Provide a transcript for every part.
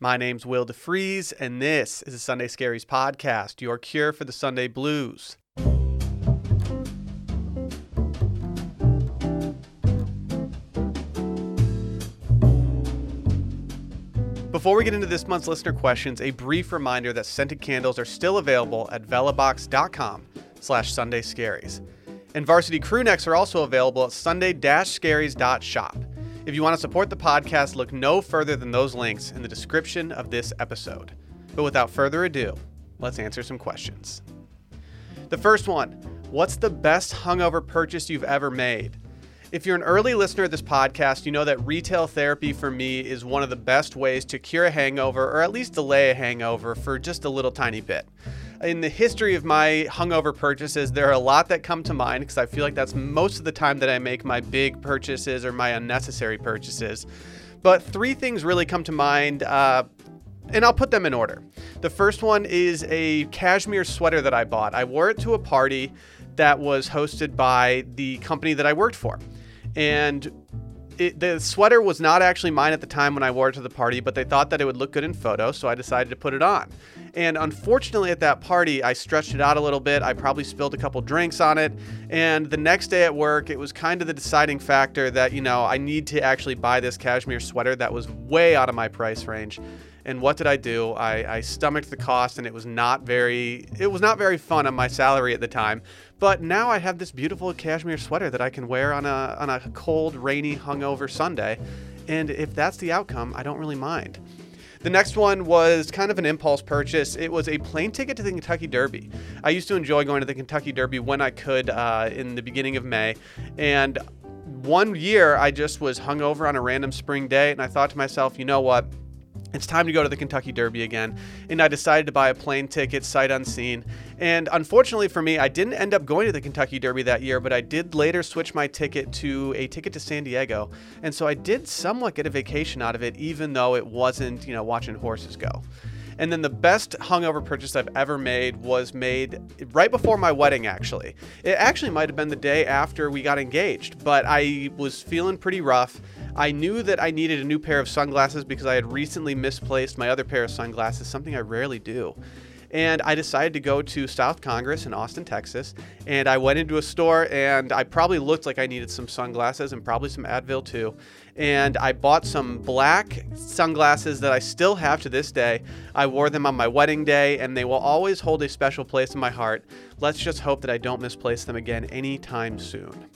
My name's Will DeFries, and this is the Sunday Scaries podcast, your cure for the Sunday blues. Before we get into this month's listener questions, a brief reminder that scented candles are still available at vellabox.com slash sundayscaries. And varsity crew necks are also available at sunday-scaries.shop. If you want to support the podcast, look no further than those links in the description of this episode. But without further ado, let's answer some questions. The first one What's the best hungover purchase you've ever made? If you're an early listener of this podcast, you know that retail therapy for me is one of the best ways to cure a hangover or at least delay a hangover for just a little tiny bit. In the history of my hungover purchases, there are a lot that come to mind because I feel like that's most of the time that I make my big purchases or my unnecessary purchases. But three things really come to mind, uh, and I'll put them in order. The first one is a cashmere sweater that I bought. I wore it to a party that was hosted by the company that I worked for and it, the sweater was not actually mine at the time when I wore it to the party, but they thought that it would look good in photos, so I decided to put it on. And unfortunately, at that party, I stretched it out a little bit. I probably spilled a couple drinks on it. And the next day at work, it was kind of the deciding factor that, you know, I need to actually buy this cashmere sweater that was way out of my price range. And what did I do? I, I stomached the cost, and it was not very it was not very fun on my salary at the time. But now I have this beautiful cashmere sweater that I can wear on a on a cold, rainy, hungover Sunday. And if that's the outcome, I don't really mind. The next one was kind of an impulse purchase. It was a plane ticket to the Kentucky Derby. I used to enjoy going to the Kentucky Derby when I could uh, in the beginning of May. And one year I just was hungover on a random spring day, and I thought to myself, you know what? It's time to go to the Kentucky Derby again. And I decided to buy a plane ticket, sight unseen. And unfortunately for me, I didn't end up going to the Kentucky Derby that year, but I did later switch my ticket to a ticket to San Diego. And so I did somewhat get a vacation out of it, even though it wasn't, you know, watching horses go. And then the best hungover purchase I've ever made was made right before my wedding, actually. It actually might have been the day after we got engaged, but I was feeling pretty rough. I knew that I needed a new pair of sunglasses because I had recently misplaced my other pair of sunglasses, something I rarely do. And I decided to go to South Congress in Austin, Texas. And I went into a store and I probably looked like I needed some sunglasses and probably some Advil too. And I bought some black sunglasses that I still have to this day. I wore them on my wedding day and they will always hold a special place in my heart. Let's just hope that I don't misplace them again anytime soon.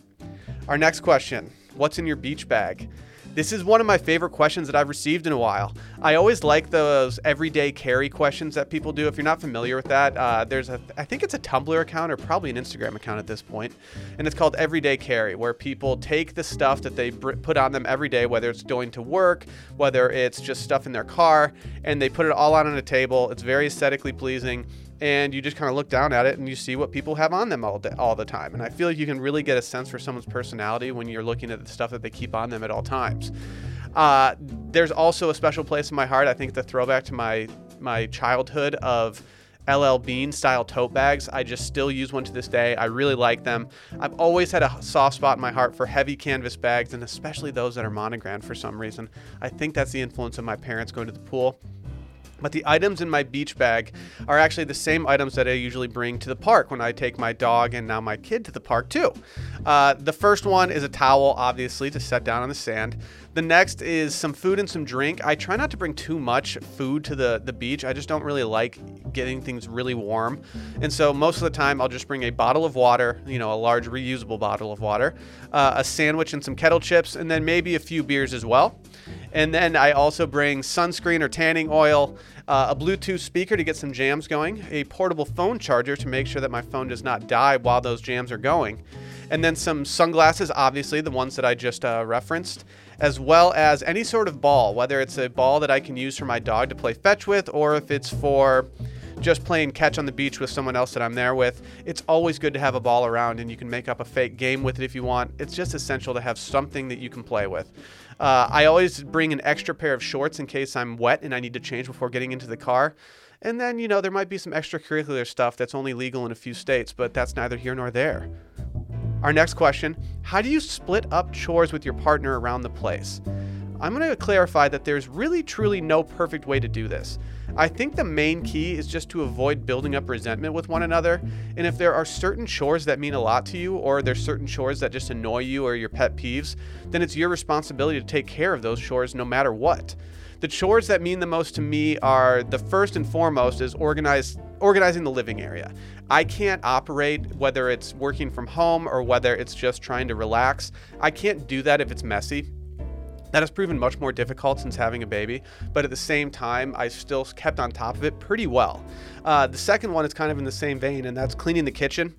Our next question What's in your beach bag? This is one of my favorite questions that I've received in a while. I always like those everyday carry questions that people do. If you're not familiar with that, uh, there's a, I think it's a Tumblr account or probably an Instagram account at this point, and it's called Everyday Carry, where people take the stuff that they br- put on them every day, whether it's going to work, whether it's just stuff in their car, and they put it all out on a table. It's very aesthetically pleasing and you just kind of look down at it and you see what people have on them all day, all the time. And I feel like you can really get a sense for someone's personality when you're looking at the stuff that they keep on them at all times. Uh, there's also a special place in my heart. I think the throwback to my my childhood of LL Bean style tote bags. I just still use one to this day. I really like them. I've always had a soft spot in my heart for heavy canvas bags and especially those that are monogrammed for some reason. I think that's the influence of my parents going to the pool. But the items in my beach bag are actually the same items that I usually bring to the park when I take my dog and now my kid to the park too. Uh, the first one is a towel, obviously, to set down on the sand. The next is some food and some drink. I try not to bring too much food to the, the beach. I just don't really like getting things really warm. And so most of the time, I'll just bring a bottle of water, you know, a large reusable bottle of water, uh, a sandwich and some kettle chips, and then maybe a few beers as well. And then I also bring sunscreen or tanning oil, uh, a Bluetooth speaker to get some jams going, a portable phone charger to make sure that my phone does not die while those jams are going, and then some sunglasses, obviously, the ones that I just uh, referenced, as well as any sort of ball, whether it's a ball that I can use for my dog to play fetch with or if it's for just playing catch on the beach with someone else that I'm there with. It's always good to have a ball around and you can make up a fake game with it if you want. It's just essential to have something that you can play with. Uh, I always bring an extra pair of shorts in case I'm wet and I need to change before getting into the car. And then, you know, there might be some extracurricular stuff that's only legal in a few states, but that's neither here nor there. Our next question How do you split up chores with your partner around the place? I'm going to clarify that there's really truly no perfect way to do this. I think the main key is just to avoid building up resentment with one another. And if there are certain chores that mean a lot to you, or there's certain chores that just annoy you or your pet peeves, then it's your responsibility to take care of those chores no matter what. The chores that mean the most to me are the first and foremost is organizing the living area. I can't operate whether it's working from home or whether it's just trying to relax. I can't do that if it's messy. That has proven much more difficult since having a baby, but at the same time, I still kept on top of it pretty well. Uh, the second one is kind of in the same vein, and that's cleaning the kitchen.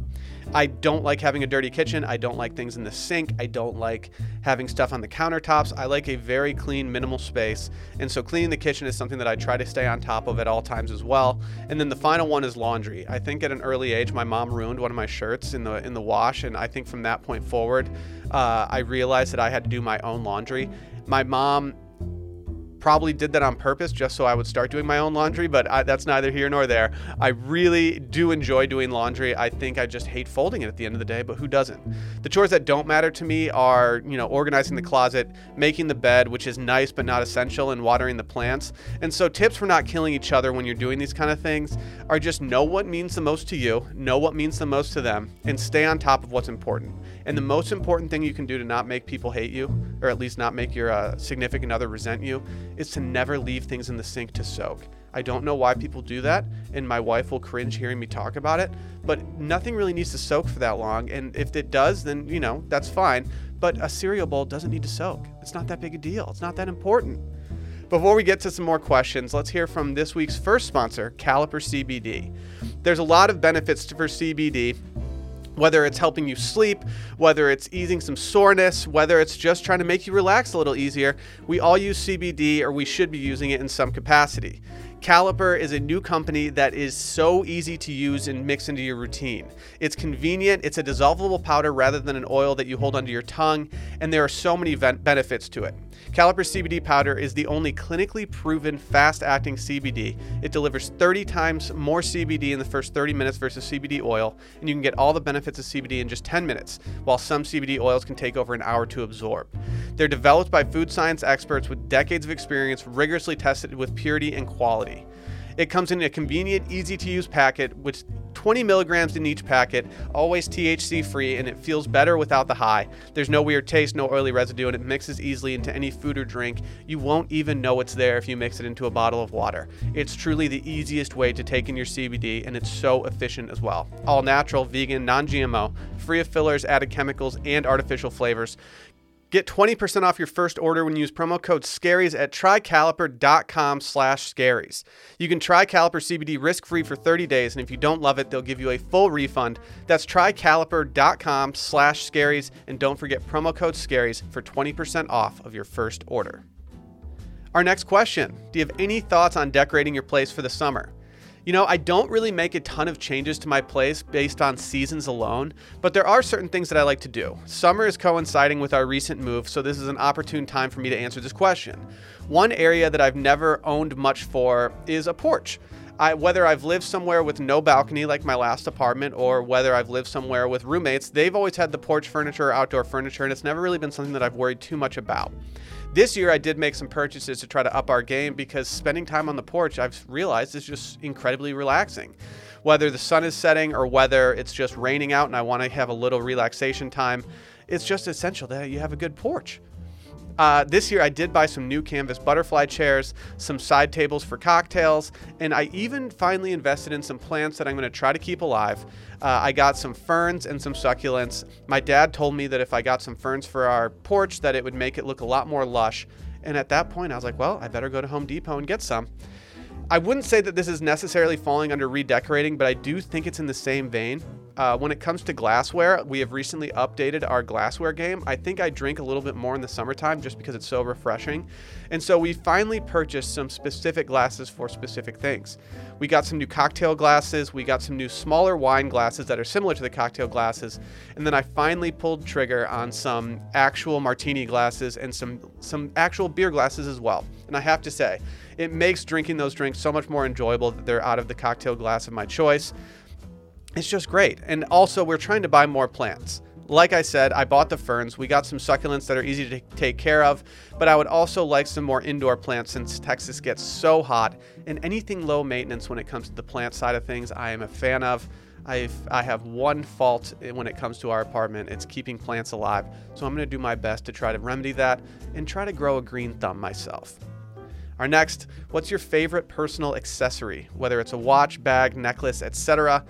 I don't like having a dirty kitchen. I don't like things in the sink. I don't like having stuff on the countertops. I like a very clean, minimal space. And so cleaning the kitchen is something that I try to stay on top of at all times as well. And then the final one is laundry. I think at an early age, my mom ruined one of my shirts in the in the wash, and I think from that point forward, uh, I realized that I had to do my own laundry. My mom probably did that on purpose just so I would start doing my own laundry, but I, that's neither here nor there. I really do enjoy doing laundry. I think I just hate folding it at the end of the day, but who doesn't? The chores that don't matter to me are, you know, organizing the closet, making the bed, which is nice but not essential, and watering the plants. And so, tips for not killing each other when you're doing these kind of things are just know what means the most to you, know what means the most to them, and stay on top of what's important. And the most important thing you can do to not make people hate you, or at least not make your uh, significant other resent you, is to never leave things in the sink to soak. I don't know why people do that, and my wife will cringe hearing me talk about it, but nothing really needs to soak for that long. And if it does, then, you know, that's fine. But a cereal bowl doesn't need to soak. It's not that big a deal, it's not that important. Before we get to some more questions, let's hear from this week's first sponsor, Caliper CBD. There's a lot of benefits for CBD, whether it's helping you sleep, whether it's easing some soreness, whether it's just trying to make you relax a little easier, we all use CBD or we should be using it in some capacity. Caliper is a new company that is so easy to use and mix into your routine. It's convenient, it's a dissolvable powder rather than an oil that you hold under your tongue, and there are so many benefits to it. Caliper CBD powder is the only clinically proven fast acting CBD. It delivers 30 times more CBD in the first 30 minutes versus CBD oil, and you can get all the benefits of CBD in just 10 minutes, while some CBD oils can take over an hour to absorb. They're developed by food science experts with decades of experience, rigorously tested with purity and quality. It comes in a convenient, easy to use packet with 20 milligrams in each packet, always THC free, and it feels better without the high. There's no weird taste, no oily residue, and it mixes easily into any food or drink. You won't even know it's there if you mix it into a bottle of water. It's truly the easiest way to take in your CBD, and it's so efficient as well. All natural, vegan, non GMO, free of fillers, added chemicals, and artificial flavors. Get 20% off your first order when you use promo code SCARIES at trycaliper.com slash scaries. You can try Caliper CBD risk-free for 30 days, and if you don't love it, they'll give you a full refund. That's trycaliper.com slash scaries, and don't forget promo code SCARIES for 20% off of your first order. Our next question, do you have any thoughts on decorating your place for the summer? You know, I don't really make a ton of changes to my place based on seasons alone, but there are certain things that I like to do. Summer is coinciding with our recent move, so this is an opportune time for me to answer this question. One area that I've never owned much for is a porch. I, whether I've lived somewhere with no balcony like my last apartment or whether I've lived somewhere with roommates, they've always had the porch furniture or outdoor furniture, and it's never really been something that I've worried too much about. This year, I did make some purchases to try to up our game because spending time on the porch, I've realized, is just incredibly relaxing. Whether the sun is setting or whether it's just raining out and I want to have a little relaxation time, it's just essential that you have a good porch. Uh, this year, I did buy some new canvas butterfly chairs, some side tables for cocktails, and I even finally invested in some plants that I'm going to try to keep alive. Uh, I got some ferns and some succulents. My dad told me that if I got some ferns for our porch, that it would make it look a lot more lush. And at that point, I was like, well, I better go to Home Depot and get some. I wouldn't say that this is necessarily falling under redecorating, but I do think it's in the same vein. Uh, when it comes to glassware, we have recently updated our glassware game. I think I drink a little bit more in the summertime just because it's so refreshing. And so we finally purchased some specific glasses for specific things. We got some new cocktail glasses, we got some new smaller wine glasses that are similar to the cocktail glasses, and then I finally pulled trigger on some actual martini glasses and some some actual beer glasses as well. And I have to say, it makes drinking those drinks so much more enjoyable that they're out of the cocktail glass of my choice. It's just great. And also, we're trying to buy more plants. Like I said, I bought the ferns. We got some succulents that are easy to take care of, but I would also like some more indoor plants since Texas gets so hot. And anything low maintenance when it comes to the plant side of things, I am a fan of. I've, I have one fault when it comes to our apartment. It's keeping plants alive. So I'm going to do my best to try to remedy that and try to grow a green thumb myself. Our next, what's your favorite personal accessory? Whether it's a watch, bag, necklace, etc.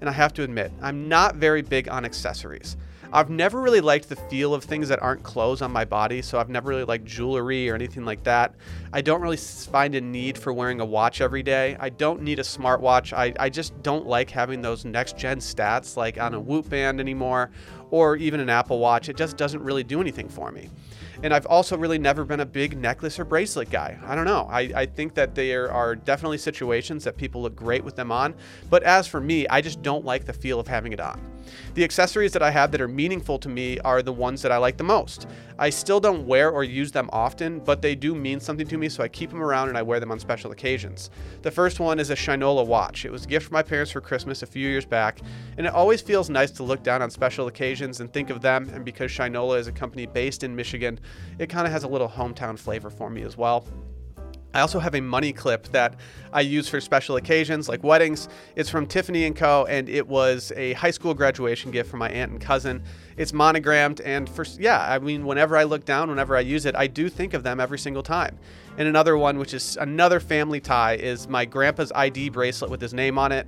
And I have to admit, I'm not very big on accessories. I've never really liked the feel of things that aren't clothes on my body, so I've never really liked jewelry or anything like that. I don't really find a need for wearing a watch every day. I don't need a smartwatch. I, I just don't like having those next gen stats like on a Whoop band anymore or even an Apple Watch. It just doesn't really do anything for me. And I've also really never been a big necklace or bracelet guy. I don't know. I, I think that there are definitely situations that people look great with them on. But as for me, I just don't like the feel of having it on. The accessories that I have that are meaningful to me are the ones that I like the most. I still don't wear or use them often, but they do mean something to me, so I keep them around and I wear them on special occasions. The first one is a Shinola watch. It was a gift from my parents for Christmas a few years back, and it always feels nice to look down on special occasions and think of them. And because Shinola is a company based in Michigan, it kind of has a little hometown flavor for me as well. I also have a money clip that I use for special occasions like weddings. It's from Tiffany & Co. and it was a high school graduation gift from my aunt and cousin. It's monogrammed and for yeah, I mean whenever I look down, whenever I use it, I do think of them every single time. And another one which is another family tie is my grandpa's ID bracelet with his name on it.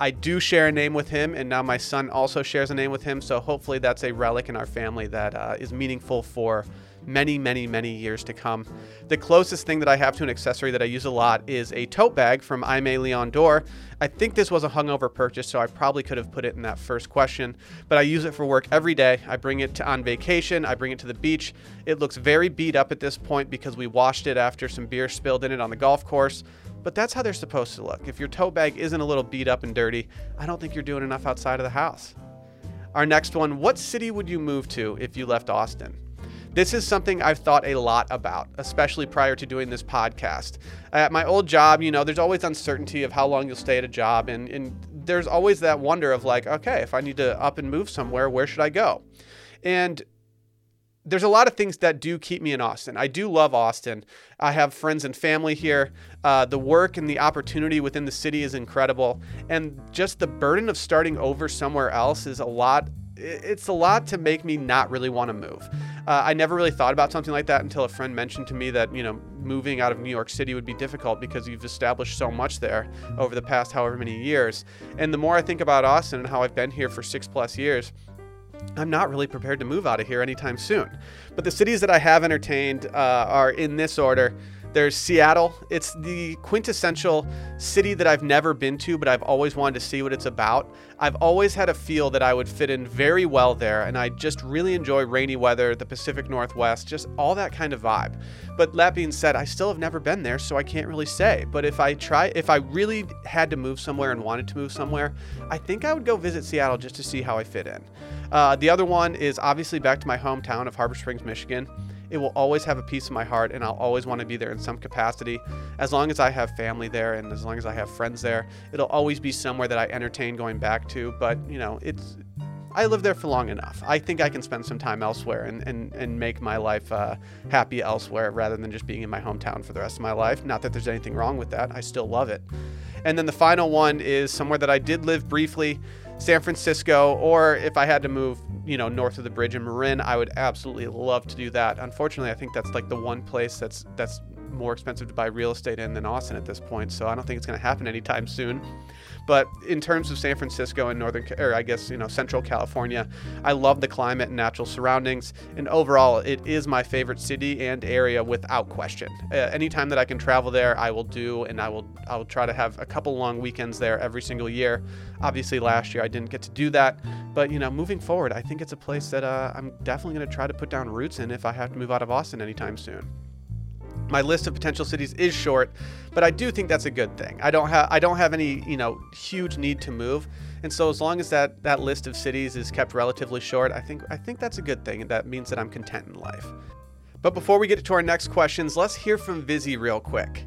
I do share a name with him, and now my son also shares a name with him. So hopefully, that's a relic in our family that uh, is meaningful for many, many, many years to come. The closest thing that I have to an accessory that I use a lot is a tote bag from Aimé Leon Dore. I think this was a hungover purchase, so I probably could have put it in that first question, but I use it for work every day. I bring it to, on vacation, I bring it to the beach. It looks very beat up at this point because we washed it after some beer spilled in it on the golf course. But that's how they're supposed to look. If your tote bag isn't a little beat up and dirty, I don't think you're doing enough outside of the house. Our next one What city would you move to if you left Austin? This is something I've thought a lot about, especially prior to doing this podcast. At my old job, you know, there's always uncertainty of how long you'll stay at a job, and, and there's always that wonder of like, okay, if I need to up and move somewhere, where should I go? And there's a lot of things that do keep me in Austin. I do love Austin. I have friends and family here. Uh, the work and the opportunity within the city is incredible. And just the burden of starting over somewhere else is a lot it's a lot to make me not really want to move. Uh, I never really thought about something like that until a friend mentioned to me that, you know, moving out of New York City would be difficult because you've established so much there over the past however many years. And the more I think about Austin and how I've been here for six plus years, I'm not really prepared to move out of here anytime soon. But the cities that I have entertained uh, are in this order there's Seattle. It's the quintessential city that I've never been to, but I've always wanted to see what it's about. I've always had a feel that I would fit in very well there, and I just really enjoy rainy weather, the Pacific Northwest, just all that kind of vibe. But that being said, I still have never been there, so I can't really say. But if I try, if I really had to move somewhere and wanted to move somewhere, I think I would go visit Seattle just to see how I fit in. Uh, the other one is obviously back to my hometown of Harbor Springs, Michigan. It will always have a piece of my heart, and I'll always want to be there in some capacity. As long as I have family there and as long as I have friends there, it'll always be somewhere that I entertain going back to. But, you know, it's. I live there for long enough. I think I can spend some time elsewhere and, and, and make my life uh, happy elsewhere rather than just being in my hometown for the rest of my life. Not that there's anything wrong with that. I still love it. And then the final one is somewhere that I did live briefly San Francisco, or if I had to move, you know, north of the bridge in Marin, I would absolutely love to do that. Unfortunately, I think that's like the one place that's that's more expensive to buy real estate in than Austin at this point. So I don't think it's going to happen anytime soon. But in terms of San Francisco and northern, or I guess you know Central California, I love the climate and natural surroundings, and overall, it is my favorite city and area without question. Uh, anytime that I can travel there, I will do, and I will I will try to have a couple long weekends there every single year. Obviously, last year I didn't get to do that, but you know, moving forward, I think it's a place that uh, I'm definitely going to try to put down roots in if I have to move out of Austin anytime soon my list of potential cities is short, but I do think that's a good thing. I don't have I don't have any, you know, huge need to move. And so as long as that that list of cities is kept relatively short, I think I think that's a good thing and that means that I'm content in life. But before we get to our next questions, let's hear from Vizzy real quick.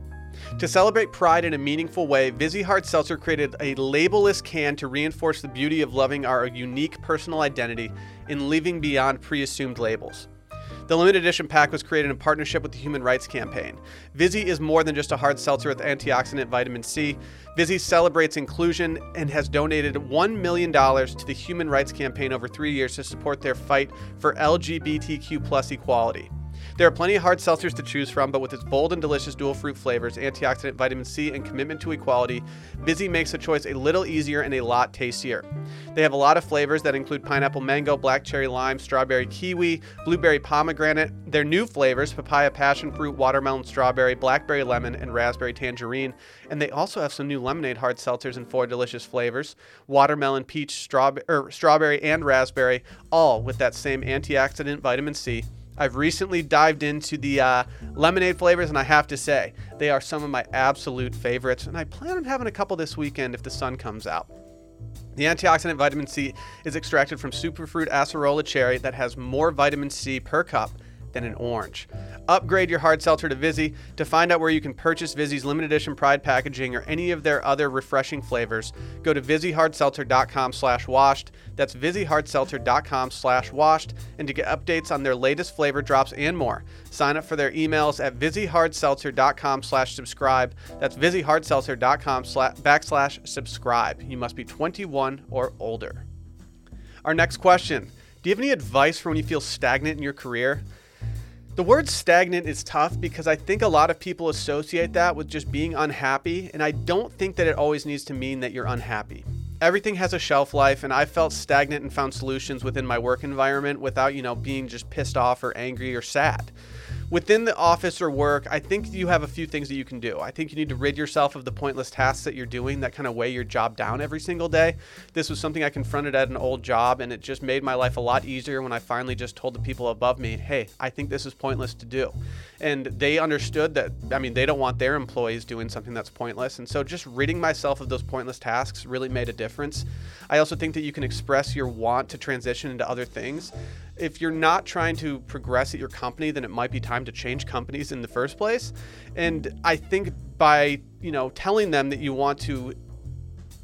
To celebrate pride in a meaningful way, Vizzy Hard Seltzer created a labelless can to reinforce the beauty of loving our unique personal identity in living beyond pre assumed labels. The limited edition pack was created in partnership with the Human Rights Campaign. Vizzy is more than just a hard seltzer with antioxidant vitamin C. Vizzy celebrates inclusion and has donated $1 million to the Human Rights Campaign over three years to support their fight for LGBTQ plus equality. There are plenty of hard seltzers to choose from, but with its bold and delicious dual fruit flavors, antioxidant vitamin C, and commitment to equality, Vizzy makes the choice a little easier and a lot tastier. They have a lot of flavors that include pineapple mango, black cherry lime, strawberry kiwi, blueberry pomegranate. Their new flavors papaya passion fruit, watermelon strawberry, blackberry lemon, and raspberry tangerine. And they also have some new lemonade hard seltzers in four delicious flavors watermelon, peach, strawberry, er, strawberry and raspberry, all with that same antioxidant vitamin C I've recently dived into the uh, lemonade flavors, and I have to say, they are some of my absolute favorites. And I plan on having a couple this weekend if the sun comes out. The antioxidant vitamin C is extracted from superfruit acerola cherry that has more vitamin C per cup than an orange. Upgrade your hard seltzer to Vizzy. To find out where you can purchase Vizzy's limited edition Pride packaging or any of their other refreshing flavors, go to VizzyHardSeltzer.com slash washed. That's VizzyHardSeltzer.com slash washed. And to get updates on their latest flavor drops and more, sign up for their emails at VizzyHardSeltzer.com slash subscribe. That's VizzyHardSeltzer.com slash backslash subscribe. You must be 21 or older. Our next question. Do you have any advice for when you feel stagnant in your career? The word stagnant is tough because I think a lot of people associate that with just being unhappy, and I don't think that it always needs to mean that you're unhappy. Everything has a shelf life, and I felt stagnant and found solutions within my work environment without, you know, being just pissed off or angry or sad within the office or work, I think you have a few things that you can do. I think you need to rid yourself of the pointless tasks that you're doing that kind of weigh your job down every single day. This was something I confronted at an old job, and it just made my life a lot easier when I finally just told the people above me, hey, I think this is pointless to do. And they understood that, I mean, they don't want their employees doing something that's pointless. And so just ridding myself of those pointless tasks really made a difference. I also think that you can express your want to transition into other things if you're not trying to progress at your company, then it might be time to change companies in the first place. And I think by, you know, telling them that you want to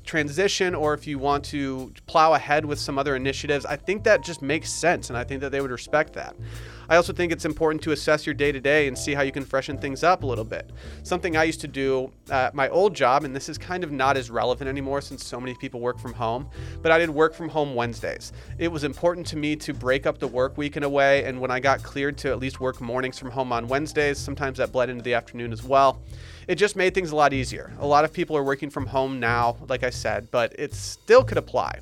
transition or if you want to plow ahead with some other initiatives, I think that just makes sense and I think that they would respect that. I also think it's important to assess your day to day and see how you can freshen things up a little bit. Something I used to do at my old job, and this is kind of not as relevant anymore since so many people work from home, but I did work from home Wednesdays. It was important to me to break up the work week in a way, and when I got cleared to at least work mornings from home on Wednesdays, sometimes that bled into the afternoon as well it just made things a lot easier. A lot of people are working from home now, like I said, but it still could apply.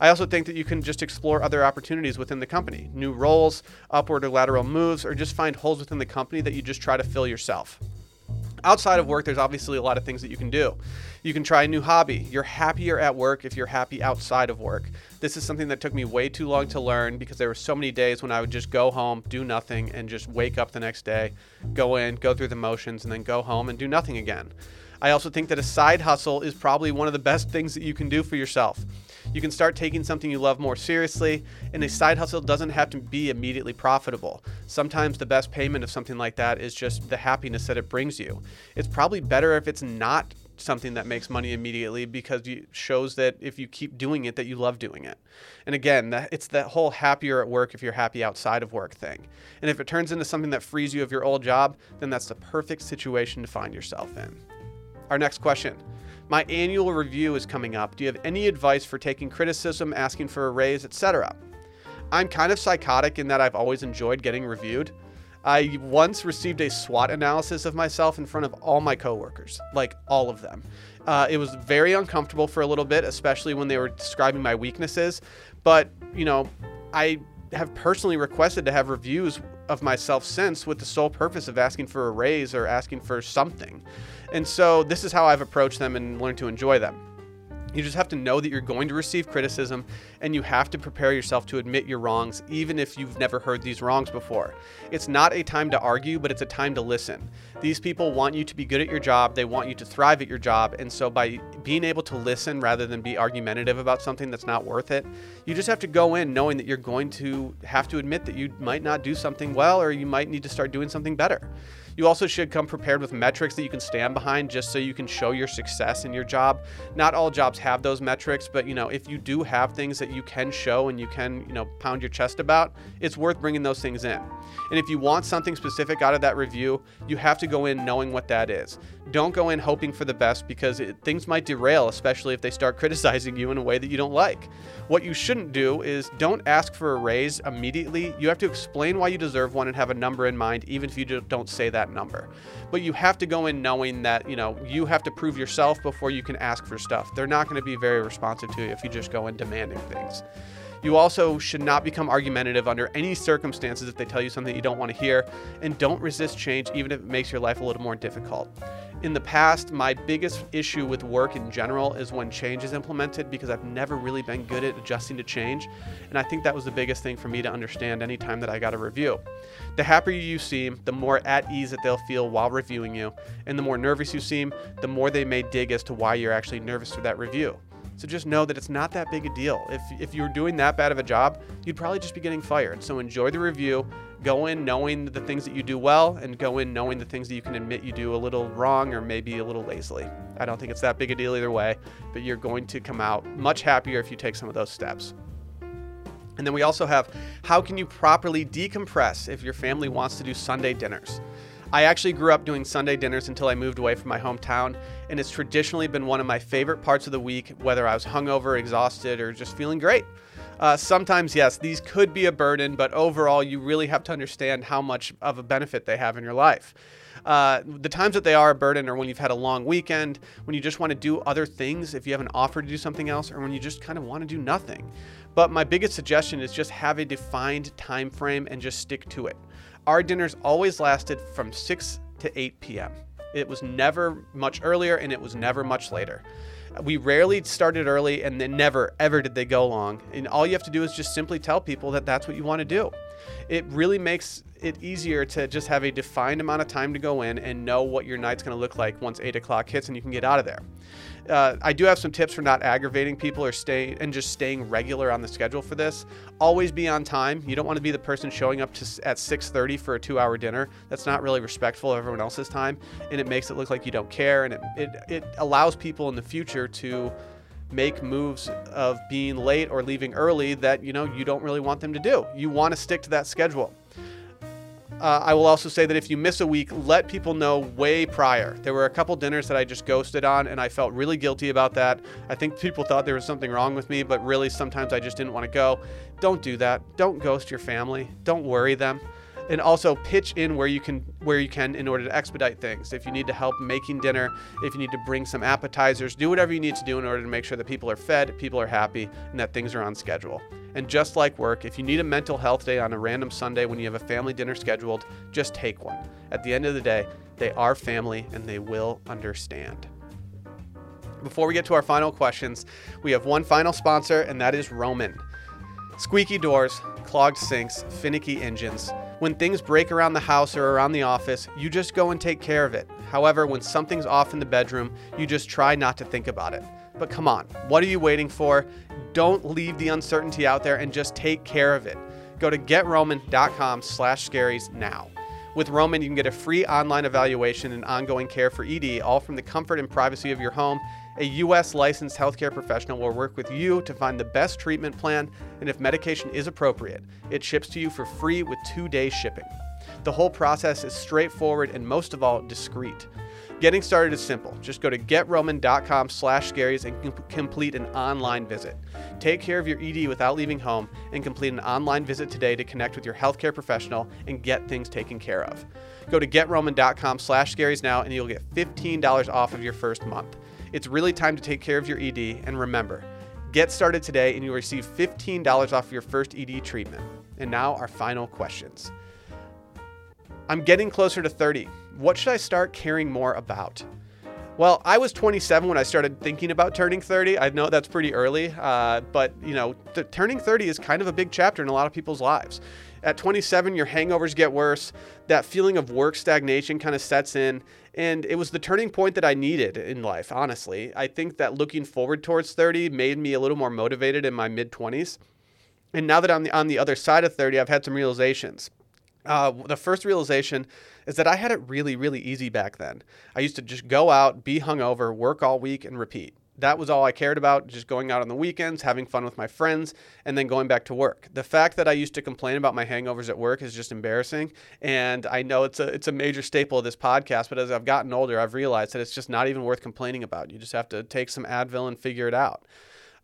I also think that you can just explore other opportunities within the company, new roles, upward or lateral moves, or just find holes within the company that you just try to fill yourself. Outside of work, there's obviously a lot of things that you can do. You can try a new hobby. You're happier at work if you're happy outside of work. This is something that took me way too long to learn because there were so many days when I would just go home, do nothing, and just wake up the next day, go in, go through the motions, and then go home and do nothing again. I also think that a side hustle is probably one of the best things that you can do for yourself. You can start taking something you love more seriously, and a side hustle doesn't have to be immediately profitable. Sometimes the best payment of something like that is just the happiness that it brings you. It's probably better if it's not something that makes money immediately because it shows that if you keep doing it that you love doing it and again that, it's that whole happier at work if you're happy outside of work thing and if it turns into something that frees you of your old job then that's the perfect situation to find yourself in our next question my annual review is coming up. Do you have any advice for taking criticism, asking for a raise, etc.? I'm kind of psychotic in that I've always enjoyed getting reviewed. I once received a SWOT analysis of myself in front of all my coworkers, like all of them. Uh, it was very uncomfortable for a little bit, especially when they were describing my weaknesses. But, you know, I have personally requested to have reviews of myself since with the sole purpose of asking for a raise or asking for something. And so this is how I've approached them and learned to enjoy them. You just have to know that you're going to receive criticism and you have to prepare yourself to admit your wrongs, even if you've never heard these wrongs before. It's not a time to argue, but it's a time to listen. These people want you to be good at your job, they want you to thrive at your job. And so, by being able to listen rather than be argumentative about something that's not worth it, you just have to go in knowing that you're going to have to admit that you might not do something well or you might need to start doing something better You also should come prepared with metrics that you can stand behind just so you can show your success in your job. Not all jobs have those metrics, but you know, if you do have things that you can show and you can, you know, pound your chest about, it's worth bringing those things in. And if you want something specific out of that review, you have to go in knowing what that is. Don't go in hoping for the best because it, things might derail, especially if they start criticizing you in a way that you don't like. What you shouldn't do is don't ask for a raise immediately. You have to explain why you deserve one and have a number in mind, even if you don't say that number. But you have to go in knowing that, you know, you have to prove yourself before you can ask for stuff. They're not going to be very responsive to you if you just go in demanding things. You also should not become argumentative under any circumstances if they tell you something you don't want to hear, and don't resist change even if it makes your life a little more difficult. In the past, my biggest issue with work in general is when change is implemented because I've never really been good at adjusting to change, and I think that was the biggest thing for me to understand anytime that I got a review. The happier you seem, the more at ease that they'll feel while reviewing you, and the more nervous you seem, the more they may dig as to why you're actually nervous for that review. So just know that it's not that big a deal. If, if you're doing that bad of a job, you'd probably just be getting fired. So enjoy the review. Go in knowing the things that you do well and go in knowing the things that you can admit you do a little wrong or maybe a little lazily. I don't think it's that big a deal either way, but you're going to come out much happier if you take some of those steps. And then we also have how can you properly decompress if your family wants to do Sunday dinners? I actually grew up doing Sunday dinners until I moved away from my hometown, and it's traditionally been one of my favorite parts of the week, whether I was hungover, exhausted, or just feeling great. Uh, sometimes, yes, these could be a burden, but overall, you really have to understand how much of a benefit they have in your life. Uh, the times that they are a burden are when you've had a long weekend, when you just want to do other things, if you have an offer to do something else, or when you just kind of want to do nothing. But my biggest suggestion is just have a defined time frame and just stick to it. Our dinners always lasted from 6 to 8 p.m. It was never much earlier and it was never much later. We rarely started early and then never, ever did they go long. And all you have to do is just simply tell people that that's what you want to do. It really makes it easier to just have a defined amount of time to go in and know what your night's going to look like once 8 o'clock hits and you can get out of there uh, I do have some tips for not aggravating people or stay and just staying regular on the schedule for this. Always be on time. You don't want to be the person showing up to, at 6:30 for a two-hour dinner. That's not really respectful of everyone else's time, and it makes it look like you don't care, and it, it, it allows people in the future to make moves of being late or leaving early that you know you don't really want them to do. You want to stick to that schedule. Uh, I will also say that if you miss a week, let people know way prior. There were a couple dinners that I just ghosted on, and I felt really guilty about that. I think people thought there was something wrong with me, but really sometimes I just didn't want to go. Don't do that. Don't ghost your family. Don't worry them and also pitch in where you can where you can in order to expedite things. If you need to help making dinner, if you need to bring some appetizers, do whatever you need to do in order to make sure that people are fed, people are happy, and that things are on schedule. And just like work, if you need a mental health day on a random Sunday when you have a family dinner scheduled, just take one. At the end of the day, they are family and they will understand. Before we get to our final questions, we have one final sponsor, and that is Roman. Squeaky doors, clogged sinks, finicky engines. When things break around the house or around the office, you just go and take care of it. However, when something's off in the bedroom, you just try not to think about it. But come on, what are you waiting for? Don't leave the uncertainty out there and just take care of it. Go to getroman.com slash scaries now. With Roman, you can get a free online evaluation and ongoing care for ED, all from the comfort and privacy of your home a U.S. licensed healthcare professional will work with you to find the best treatment plan, and if medication is appropriate, it ships to you for free with two day shipping. The whole process is straightforward and most of all, discreet. Getting started is simple. Just go to getroman.com slash scaries and com- complete an online visit. Take care of your ED without leaving home and complete an online visit today to connect with your healthcare professional and get things taken care of. Go to getroman.com slash scaries now and you'll get $15 off of your first month. It's really time to take care of your ED, and remember, get started today and you'll receive $15 off your first ED treatment. And now, our final questions. I'm getting closer to 30. What should I start caring more about? Well, I was 27 when I started thinking about turning 30. I know that's pretty early, uh, but you know, th- turning 30 is kind of a big chapter in a lot of people's lives. At 27, your hangovers get worse. That feeling of work stagnation kind of sets in. And it was the turning point that I needed in life, honestly. I think that looking forward towards 30 made me a little more motivated in my mid 20s. And now that I'm on the other side of 30, I've had some realizations. Uh, the first realization is that I had it really, really easy back then. I used to just go out, be hungover, work all week, and repeat that was all I cared about, just going out on the weekends, having fun with my friends, and then going back to work. The fact that I used to complain about my hangovers at work is just embarrassing. And I know it's a it's a major staple of this podcast, but as I've gotten older, I've realized that it's just not even worth complaining about. You just have to take some Advil and figure it out.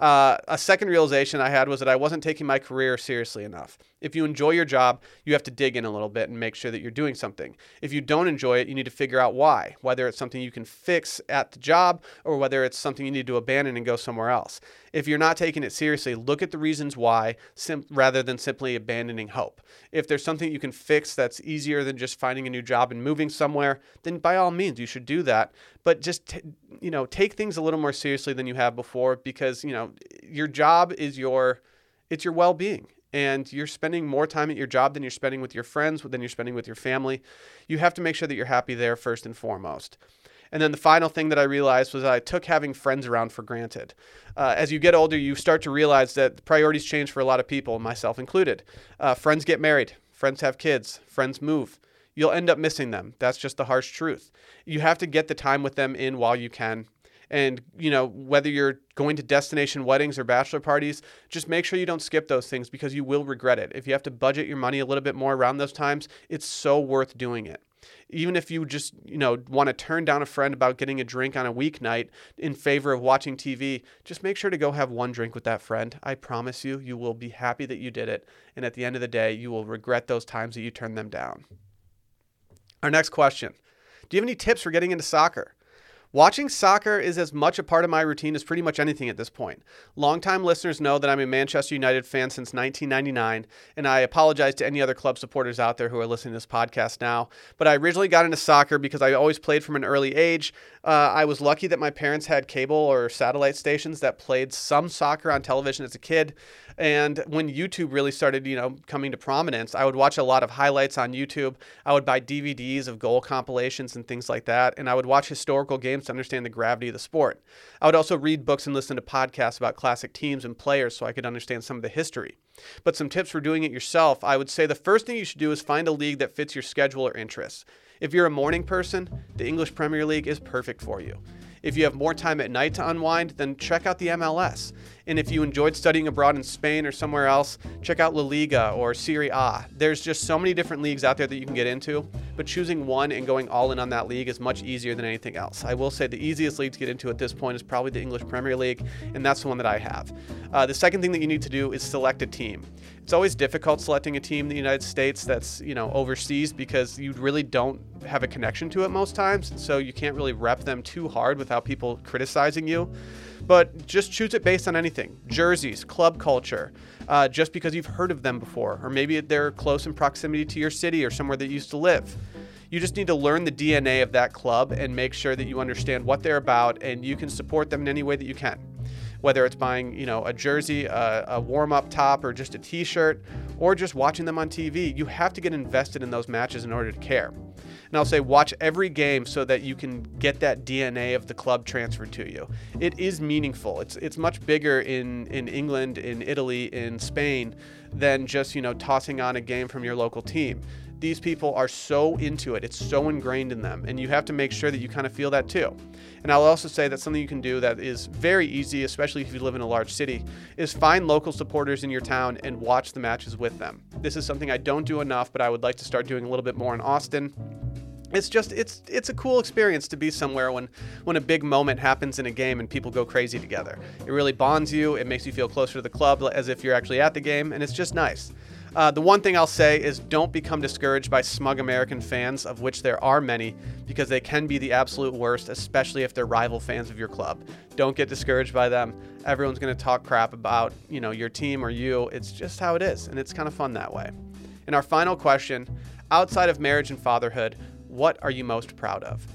Uh, a second realization I had was that I wasn't taking my career seriously enough. If you enjoy your job, you have to dig in a little bit and make sure that you're doing something. If you don't enjoy it, you need to figure out why, whether it's something you can fix at the job or whether it's something you need to abandon and go somewhere else. If you're not taking it seriously, look at the reasons why sim- rather than simply abandoning hope. If there's something you can fix that's easier than just finding a new job and moving somewhere, then by all means you should do that. But just t- you know, take things a little more seriously than you have before because, you know, your job is your it's your well-being and you're spending more time at your job than you're spending with your friends, than you're spending with your family, you have to make sure that you're happy there first and foremost. And then the final thing that I realized was I took having friends around for granted. Uh, as you get older, you start to realize that priorities change for a lot of people, myself included. Uh, friends get married, friends have kids, friends move. You'll end up missing them. That's just the harsh truth. You have to get the time with them in while you can and, you know, whether you're going to destination weddings or bachelor parties, just make sure you don't skip those things because you will regret it. If you have to budget your money a little bit more around those times, it's so worth doing it. Even if you just, you know, want to turn down a friend about getting a drink on a weeknight in favor of watching TV, just make sure to go have one drink with that friend. I promise you, you will be happy that you did it. And at the end of the day, you will regret those times that you turned them down. Our next question Do you have any tips for getting into soccer? Watching soccer is as much a part of my routine as pretty much anything at this point. Longtime listeners know that I'm a Manchester United fan since 1999, and I apologize to any other club supporters out there who are listening to this podcast now. But I originally got into soccer because I always played from an early age. Uh, I was lucky that my parents had cable or satellite stations that played some soccer on television as a kid. And when YouTube really started, you know, coming to prominence, I would watch a lot of highlights on YouTube. I would buy DVDs of goal compilations and things like that, and I would watch historical games to understand the gravity of the sport. I would also read books and listen to podcasts about classic teams and players so I could understand some of the history. But some tips for doing it yourself, I would say the first thing you should do is find a league that fits your schedule or interests. If you're a morning person, the English Premier League is perfect for you. If you have more time at night to unwind, then check out the MLS. And if you enjoyed studying abroad in Spain or somewhere else, check out La Liga or Serie A. There's just so many different leagues out there that you can get into, but choosing one and going all in on that league is much easier than anything else. I will say the easiest league to get into at this point is probably the English Premier League, and that's the one that I have. Uh, the second thing that you need to do is select a team. It's always difficult selecting a team in the United States that's, you know, overseas because you really don't have a connection to it most times, so you can't really rep them too hard without people criticizing you but just choose it based on anything jerseys, club culture, uh, just because you've heard of them before, or maybe they're close in proximity to your city or somewhere that you used to live. You just need to learn the DNA of that club and make sure that you understand what they're about and you can support them in any way that you can. Whether it's buying, you know, a jersey, a, a warm-up top, or just a T-shirt, or just watching them on TV, you have to get invested in those matches in order to care. And I'll say watch every game so that you can get that DNA of the club transferred to you. It is meaningful. It's it's much bigger in in England, in Italy, in Spain than just, you know, tossing on a game from your local team. These people are so into it. It's so ingrained in them and you have to make sure that you kind of feel that too. And I'll also say that something you can do that is very easy, especially if you live in a large city, is find local supporters in your town and watch the matches with them. This is something I don't do enough, but I would like to start doing a little bit more in Austin it's just it's it's a cool experience to be somewhere when when a big moment happens in a game and people go crazy together. It really bonds you. It makes you feel closer to the club as if you're actually at the game, and it's just nice. Uh, the one thing I'll say is don't become discouraged by smug American fans, of which there are many, because they can be the absolute worst, especially if they're rival fans of your club. Don't get discouraged by them. Everyone's going to talk crap about you know your team or you. It's just how it is, and it's kind of fun that way. And our final question: outside of marriage and fatherhood, what are you most proud of?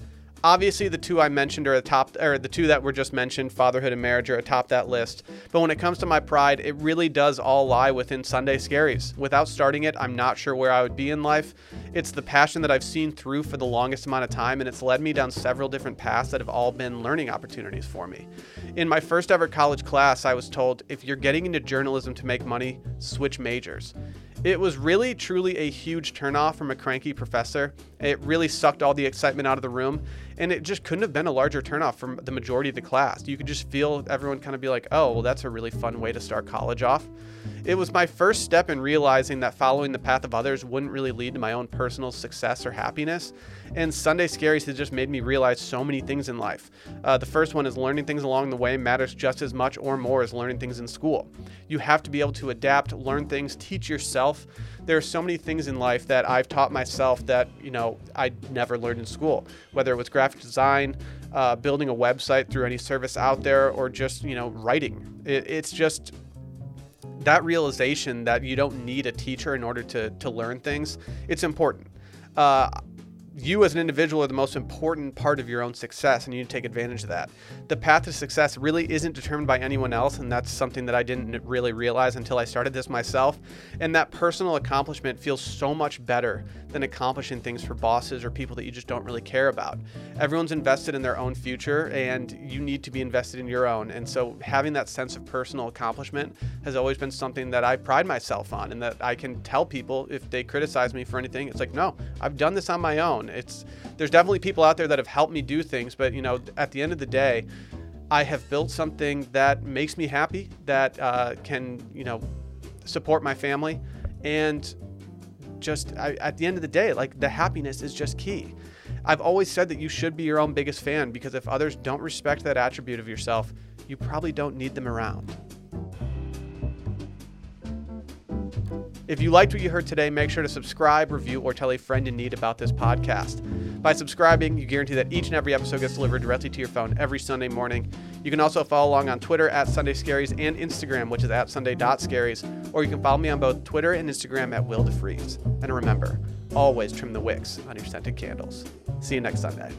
Obviously, the two I mentioned are atop, or the two that were just mentioned, fatherhood and marriage, are atop that list. But when it comes to my pride, it really does all lie within Sunday Scaries. Without starting it, I'm not sure where I would be in life. It's the passion that I've seen through for the longest amount of time, and it's led me down several different paths that have all been learning opportunities for me. In my first ever college class, I was told if you're getting into journalism to make money, switch majors. It was really, truly a huge turnoff from a cranky professor. It really sucked all the excitement out of the room, and it just couldn't have been a larger turnoff from the majority of the class. You could just feel everyone kind of be like, oh, well, that's a really fun way to start college off. It was my first step in realizing that following the path of others wouldn't really lead to my own personal success or happiness. And Sunday Scaries has just made me realize so many things in life. Uh, the first one is learning things along the way matters just as much or more as learning things in school. You have to be able to adapt, learn things, teach yourself. There are so many things in life that I've taught myself that, you know, I never learned in school, whether it was graphic design, uh, building a website through any service out there, or just, you know, writing. It, it's just that realization that you don't need a teacher in order to, to learn things, it's important. Uh, you as an individual are the most important part of your own success and you need to take advantage of that. The path to success really isn't determined by anyone else and that's something that I didn't really realize until I started this myself. And that personal accomplishment feels so much better than accomplishing things for bosses or people that you just don't really care about. Everyone's invested in their own future and you need to be invested in your own. And so having that sense of personal accomplishment has always been something that I pride myself on and that I can tell people if they criticize me for anything, it's like, no, I've done this on my own. It's there's definitely people out there that have helped me do things, but you know, at the end of the day, I have built something that makes me happy, that uh, can you know support my family, and just I, at the end of the day, like the happiness is just key. I've always said that you should be your own biggest fan because if others don't respect that attribute of yourself, you probably don't need them around. If you liked what you heard today, make sure to subscribe, review, or tell a friend in need about this podcast. By subscribing, you guarantee that each and every episode gets delivered directly to your phone every Sunday morning. You can also follow along on Twitter at Sunday Scaries and Instagram, which is at Sunday.scaries, or you can follow me on both Twitter and Instagram at Will DeFries. And remember, always trim the wicks on your scented candles. See you next Sunday.